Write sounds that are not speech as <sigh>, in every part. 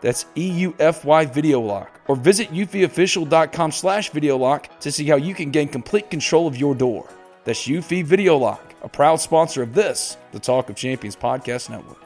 That's EUFY Video Lock. Or visit eufyofficial.com slash video lock to see how you can gain complete control of your door. That's Eufy Video Lock, a proud sponsor of this, the Talk of Champions Podcast Network.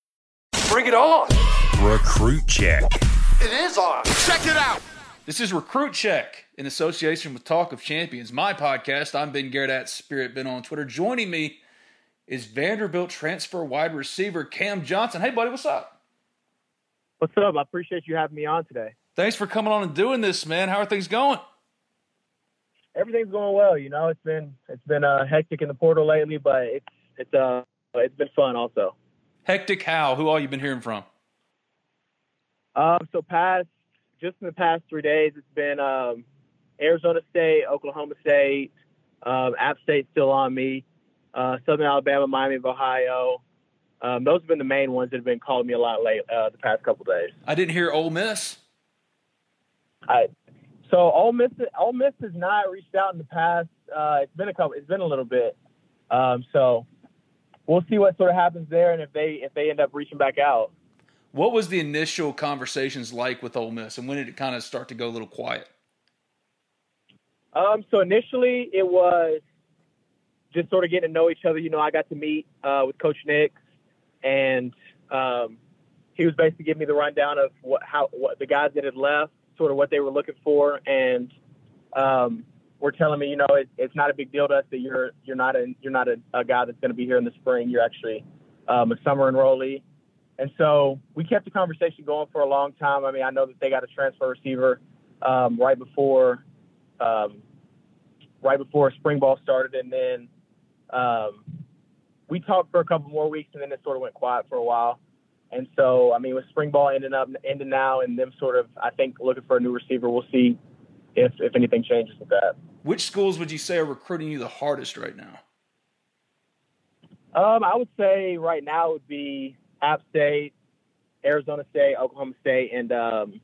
Bring it on! Recruit check. It is on. Check it out. This is Recruit Check in association with Talk of Champions, my podcast. I'm Ben Garrett at Spirit Ben on Twitter. Joining me is Vanderbilt transfer wide receiver Cam Johnson. Hey, buddy, what's up? What's up? I appreciate you having me on today. Thanks for coming on and doing this, man. How are things going? Everything's going well. You know, it's been it's been uh, hectic in the portal lately, but it's it's uh it's been fun also. Hectic how? Who all you been hearing from? Um, so past just in the past three days, it's been um, Arizona State, Oklahoma State, um, App State still on me, uh, Southern Alabama, Miami of Ohio. Um, those have been the main ones that have been calling me a lot late uh, the past couple days. I didn't hear Ole Miss. I, so Ole Miss, Ole Miss has not reached out in the past. Uh, it's been a couple. It's been a little bit. Um, so we'll see what sort of happens there, and if they if they end up reaching back out. What was the initial conversations like with Ole Miss, and when did it kind of start to go a little quiet? Um, so initially it was just sort of getting to know each other. You know, I got to meet uh, with Coach Nick, and um, he was basically giving me the rundown of what how what the guys that had left, sort of what they were looking for, and um, were telling me, you know, it, it's not a big deal to us that you're you're not a you're not a, a guy that's going to be here in the spring. You're actually um, a summer enrollee, and so we kept the conversation going for a long time. I mean, I know that they got a transfer receiver um, right before um, right before spring ball started, and then um, we talked for a couple more weeks, and then it sort of went quiet for a while. And so, I mean, with spring ball ending up ending now, and them sort of, I think, looking for a new receiver, we'll see if if anything changes with that. Which schools would you say are recruiting you the hardest right now? Um, I would say right now would be App State, Arizona State, Oklahoma State, and um,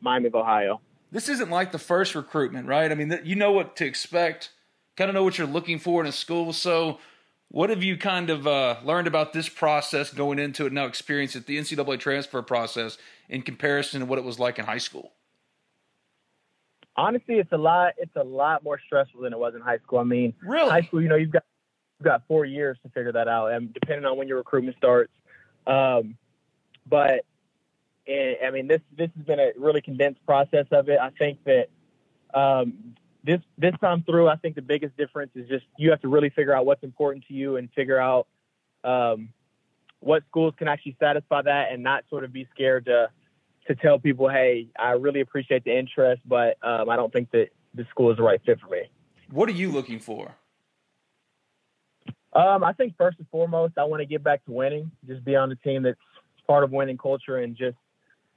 Miami of Ohio. This isn't like the first recruitment, right? I mean, you know what to expect, kind of know what you're looking for in a school. So, what have you kind of uh, learned about this process going into it now, experience it, the NCAA transfer process, in comparison to what it was like in high school? Honestly, it's a lot. It's a lot more stressful than it was in high school. I mean, really, high school, you know, you've got you've got four years to figure that out, and depending on when your recruitment starts. Um, but I mean, this this has been a really condensed process of it. I think that um, this this time through, I think the biggest difference is just you have to really figure out what's important to you and figure out um, what schools can actually satisfy that, and not sort of be scared to to tell people, hey, I really appreciate the interest, but um, I don't think that the school is the right fit for me. What are you looking for? Um, I think first and foremost, I want to get back to winning, just be on the team that's part of winning culture and just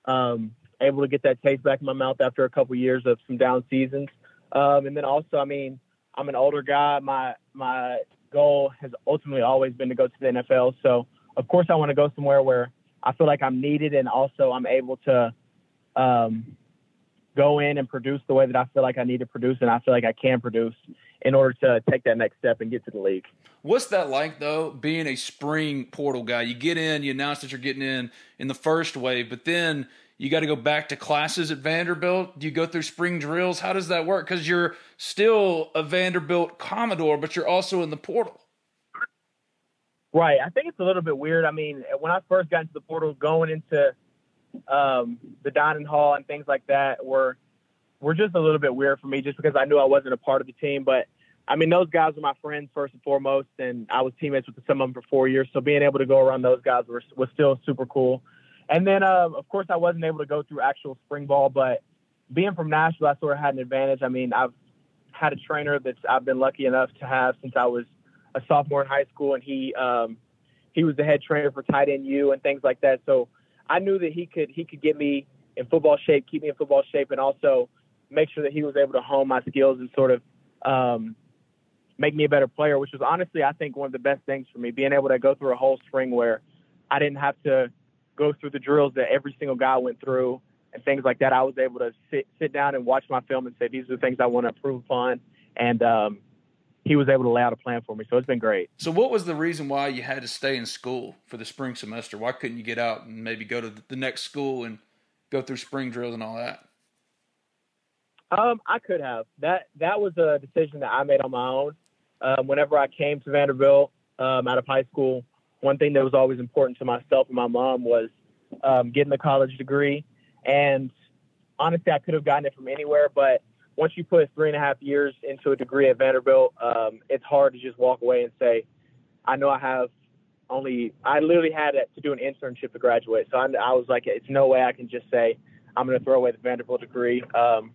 um, able to get that taste back in my mouth after a couple years of some down seasons. Um, and then also, I mean, I'm an older guy. My my goal has ultimately always been to go to the NFL. So of course, I want to go somewhere where I feel like I'm needed, and also I'm able to um, go in and produce the way that I feel like I need to produce and I feel like I can produce in order to take that next step and get to the league. What's that like though, being a spring portal guy? You get in, you announce that you're getting in in the first wave, but then you got to go back to classes at Vanderbilt. Do you go through spring drills? How does that work? Because you're still a Vanderbilt Commodore, but you're also in the portal. Right. I think it's a little bit weird. I mean, when I first got into the portal, going into um, the dining hall and things like that were were just a little bit weird for me, just because I knew I wasn't a part of the team. But I mean, those guys were my friends first and foremost, and I was teammates with some of them for four years. So being able to go around those guys was was still super cool. And then, uh, of course, I wasn't able to go through actual spring ball, but being from Nashville, I sort of had an advantage. I mean, I've had a trainer that I've been lucky enough to have since I was a sophomore in high school, and he um, he was the head trainer for tight end U and things like that. So I knew that he could he could get me in football shape, keep me in football shape, and also make sure that he was able to hone my skills and sort of um, make me a better player. Which was honestly, I think, one of the best things for me, being able to go through a whole spring where I didn't have to go through the drills that every single guy went through and things like that. I was able to sit sit down and watch my film and say these are the things I want to improve upon, and um, he was able to lay out a plan for me. So it's been great. So what was the reason why you had to stay in school for the spring semester? Why couldn't you get out and maybe go to the next school and go through spring drills and all that? Um, I could have. That that was a decision that I made on my own. Um, whenever I came to Vanderbilt um, out of high school, one thing that was always important to myself and my mom was um, getting a college degree. And honestly, I could have gotten it from anywhere, but once you put three and a half years into a degree at Vanderbilt, um, it's hard to just walk away and say, I know I have only, I literally had to do an internship to graduate. So I, I was like, it's no way I can just say, I'm going to throw away the Vanderbilt degree. Um,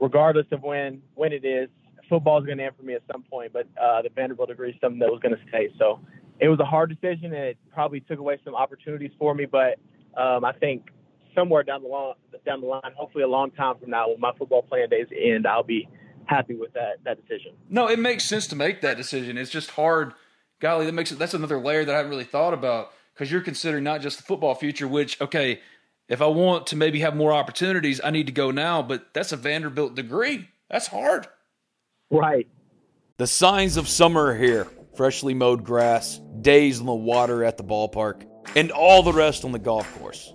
regardless of when, when it is, football is going to end for me at some point, but uh, the Vanderbilt degree is something that was going to stay. So it was a hard decision, and it probably took away some opportunities for me. But um, I think somewhere down the line, down the line, hopefully a long time from now, when my football playing days end, I'll be happy with that that decision. No, it makes sense to make that decision. It's just hard. Golly, that makes it. That's another layer that I haven't really thought about because you're considering not just the football future. Which okay, if I want to maybe have more opportunities, I need to go now. But that's a Vanderbilt degree. That's hard. Right. The signs of summer are here freshly mowed grass, days on the water at the ballpark, and all the rest on the golf course.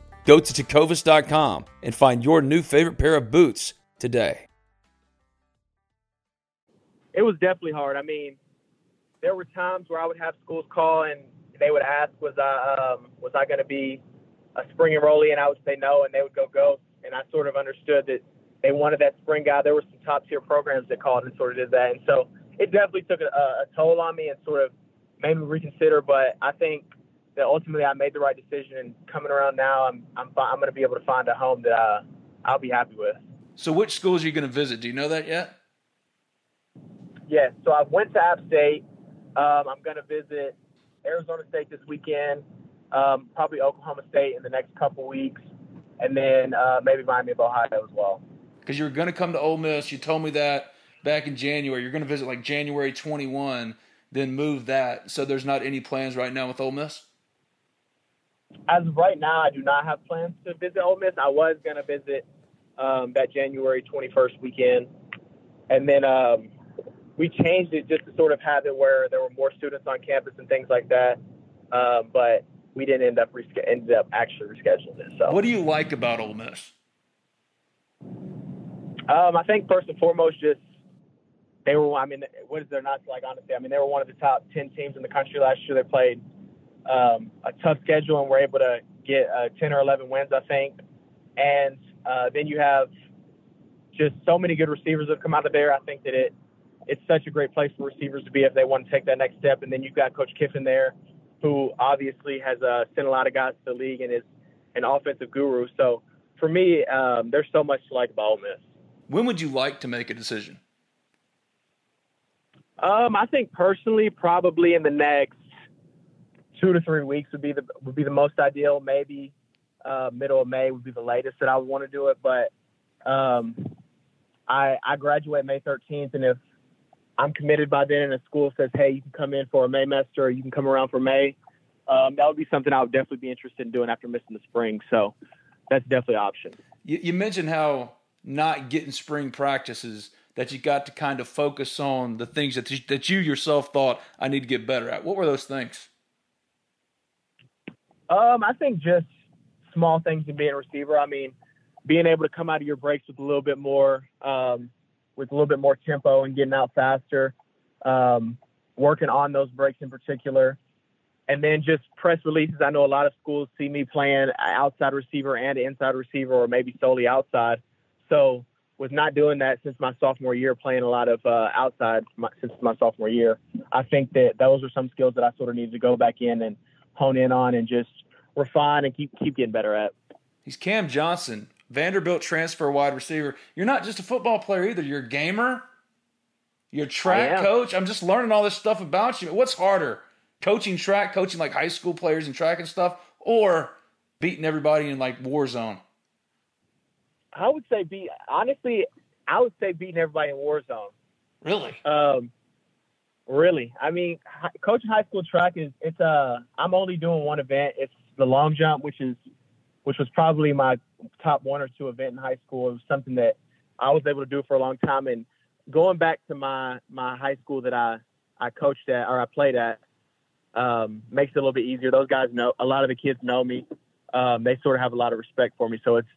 Go to tecovas.com and find your new favorite pair of boots today. It was definitely hard. I mean, there were times where I would have schools call and they would ask, "Was I um, was I going to be a spring enrollee?" And I would say no, and they would go go. And I sort of understood that they wanted that spring guy. There were some top tier programs that called and sort of did that, and so it definitely took a, a toll on me and sort of made me reconsider. But I think that ultimately I made the right decision. And coming around now, I'm I'm I'm going to be able to find a home that uh, I'll be happy with. So, which schools are you going to visit? Do you know that yet? Yes. So I went to App State. Um, I'm going to visit Arizona State this weekend. Um, probably Oklahoma State in the next couple weeks, and then uh, maybe Miami of Ohio as well. Because you were going to come to Ole Miss. You told me that back in January. You're going to visit like January 21, then move that. So there's not any plans right now with Ole Miss. As of right now, I do not have plans to visit Ole Miss. I was going to visit um, that January 21st weekend, and then um, we changed it just to sort of have it where there were more students on campus and things like that. Um, but we didn't end up resch- ended up actually rescheduling it. So, what do you like about Ole Miss? Um, I think first and foremost, just they were. I mean, what is there not to like? Honestly, I mean, they were one of the top ten teams in the country last year. They played um, a tough schedule and were able to get uh, ten or eleven wins, I think. And uh, then you have just so many good receivers that have come out of there. I think that it it's such a great place for receivers to be if they want to take that next step. And then you've got Coach Kiffin there, who obviously has uh, sent a lot of guys to the league and is an offensive guru. So for me, um, there's so much to like about Ole Miss. When would you like to make a decision? Um, I think personally, probably in the next two to three weeks would be the would be the most ideal. Maybe uh, middle of May would be the latest that I would want to do it. But um, I I graduate May 13th, and if I'm committed by then, and a school says, "Hey, you can come in for a May semester, or you can come around for May," um, that would be something I would definitely be interested in doing after missing the spring. So that's definitely an option. You, you mentioned how not getting spring practices that you got to kind of focus on the things that that you yourself thought I need to get better at. What were those things? Um, I think just small things in being a receiver. I mean, being able to come out of your breaks with a little bit more, um, with a little bit more tempo and getting out faster, um, working on those breaks in particular, and then just press releases. I know a lot of schools see me playing outside receiver and inside receiver, or maybe solely outside. So with not doing that since my sophomore year, playing a lot of uh, outside my, since my sophomore year, I think that those are some skills that I sort of need to go back in and hone in on and just refine and keep keep getting better at. He's Cam Johnson, Vanderbilt transfer wide receiver. You're not just a football player either. You're a gamer. You're a track coach. I'm just learning all this stuff about you. What's harder, coaching track, coaching like high school players and track and stuff, or beating everybody in like Warzone? I would say be Honestly, I would say beating everybody in Warzone. Really? Um, really. I mean, coaching high school track is it's uh I'm only doing one event. It's the long jump, which is which was probably my top one or two event in high school. It was something that I was able to do for a long time. And going back to my my high school that I I coached at or I played at um, makes it a little bit easier. Those guys know a lot of the kids know me. Um, they sort of have a lot of respect for me, so it's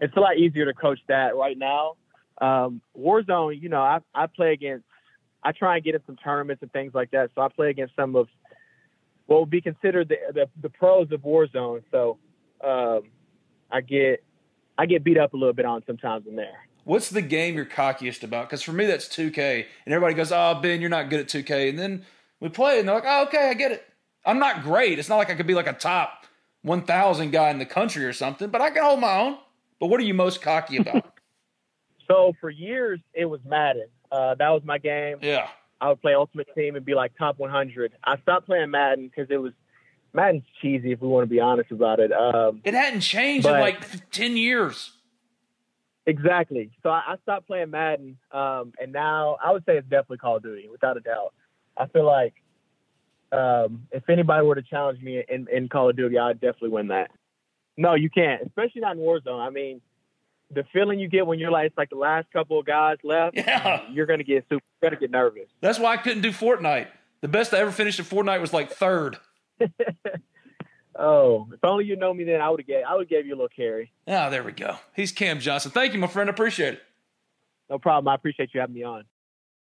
it's a lot easier to coach that right now. Um, Warzone, you know, I, I play against, I try and get in some tournaments and things like that. So I play against some of what would be considered the, the, the pros of Warzone. So um, I get, I get beat up a little bit on sometimes in there. What's the game you're cockiest about? Because for me, that's 2K. And everybody goes, oh, Ben, you're not good at 2K. And then we play and they're like, oh, okay, I get it. I'm not great. It's not like I could be like a top 1,000 guy in the country or something, but I can hold my own. But what are you most cocky about? <laughs> so for years it was Madden. Uh, that was my game. Yeah. I would play Ultimate Team and be like top 100. I stopped playing Madden because it was Madden's cheesy. If we want to be honest about it, um, it hadn't changed but, in like 10 years. Exactly. So I, I stopped playing Madden, um, and now I would say it's definitely Call of Duty, without a doubt. I feel like um, if anybody were to challenge me in, in Call of Duty, I'd definitely win that. No, you can't, especially not in Warzone. I mean, the feeling you get when you're like it's like the last couple of guys left. Yeah, you're gonna get super, you're gonna get nervous. That's why I couldn't do Fortnite. The best I ever finished in Fortnite was like third. <laughs> oh, if only you know me then, I would have gave I would gave you a little carry. Ah, oh, there we go. He's Cam Johnson. Thank you, my friend. I appreciate it. No problem. I appreciate you having me on.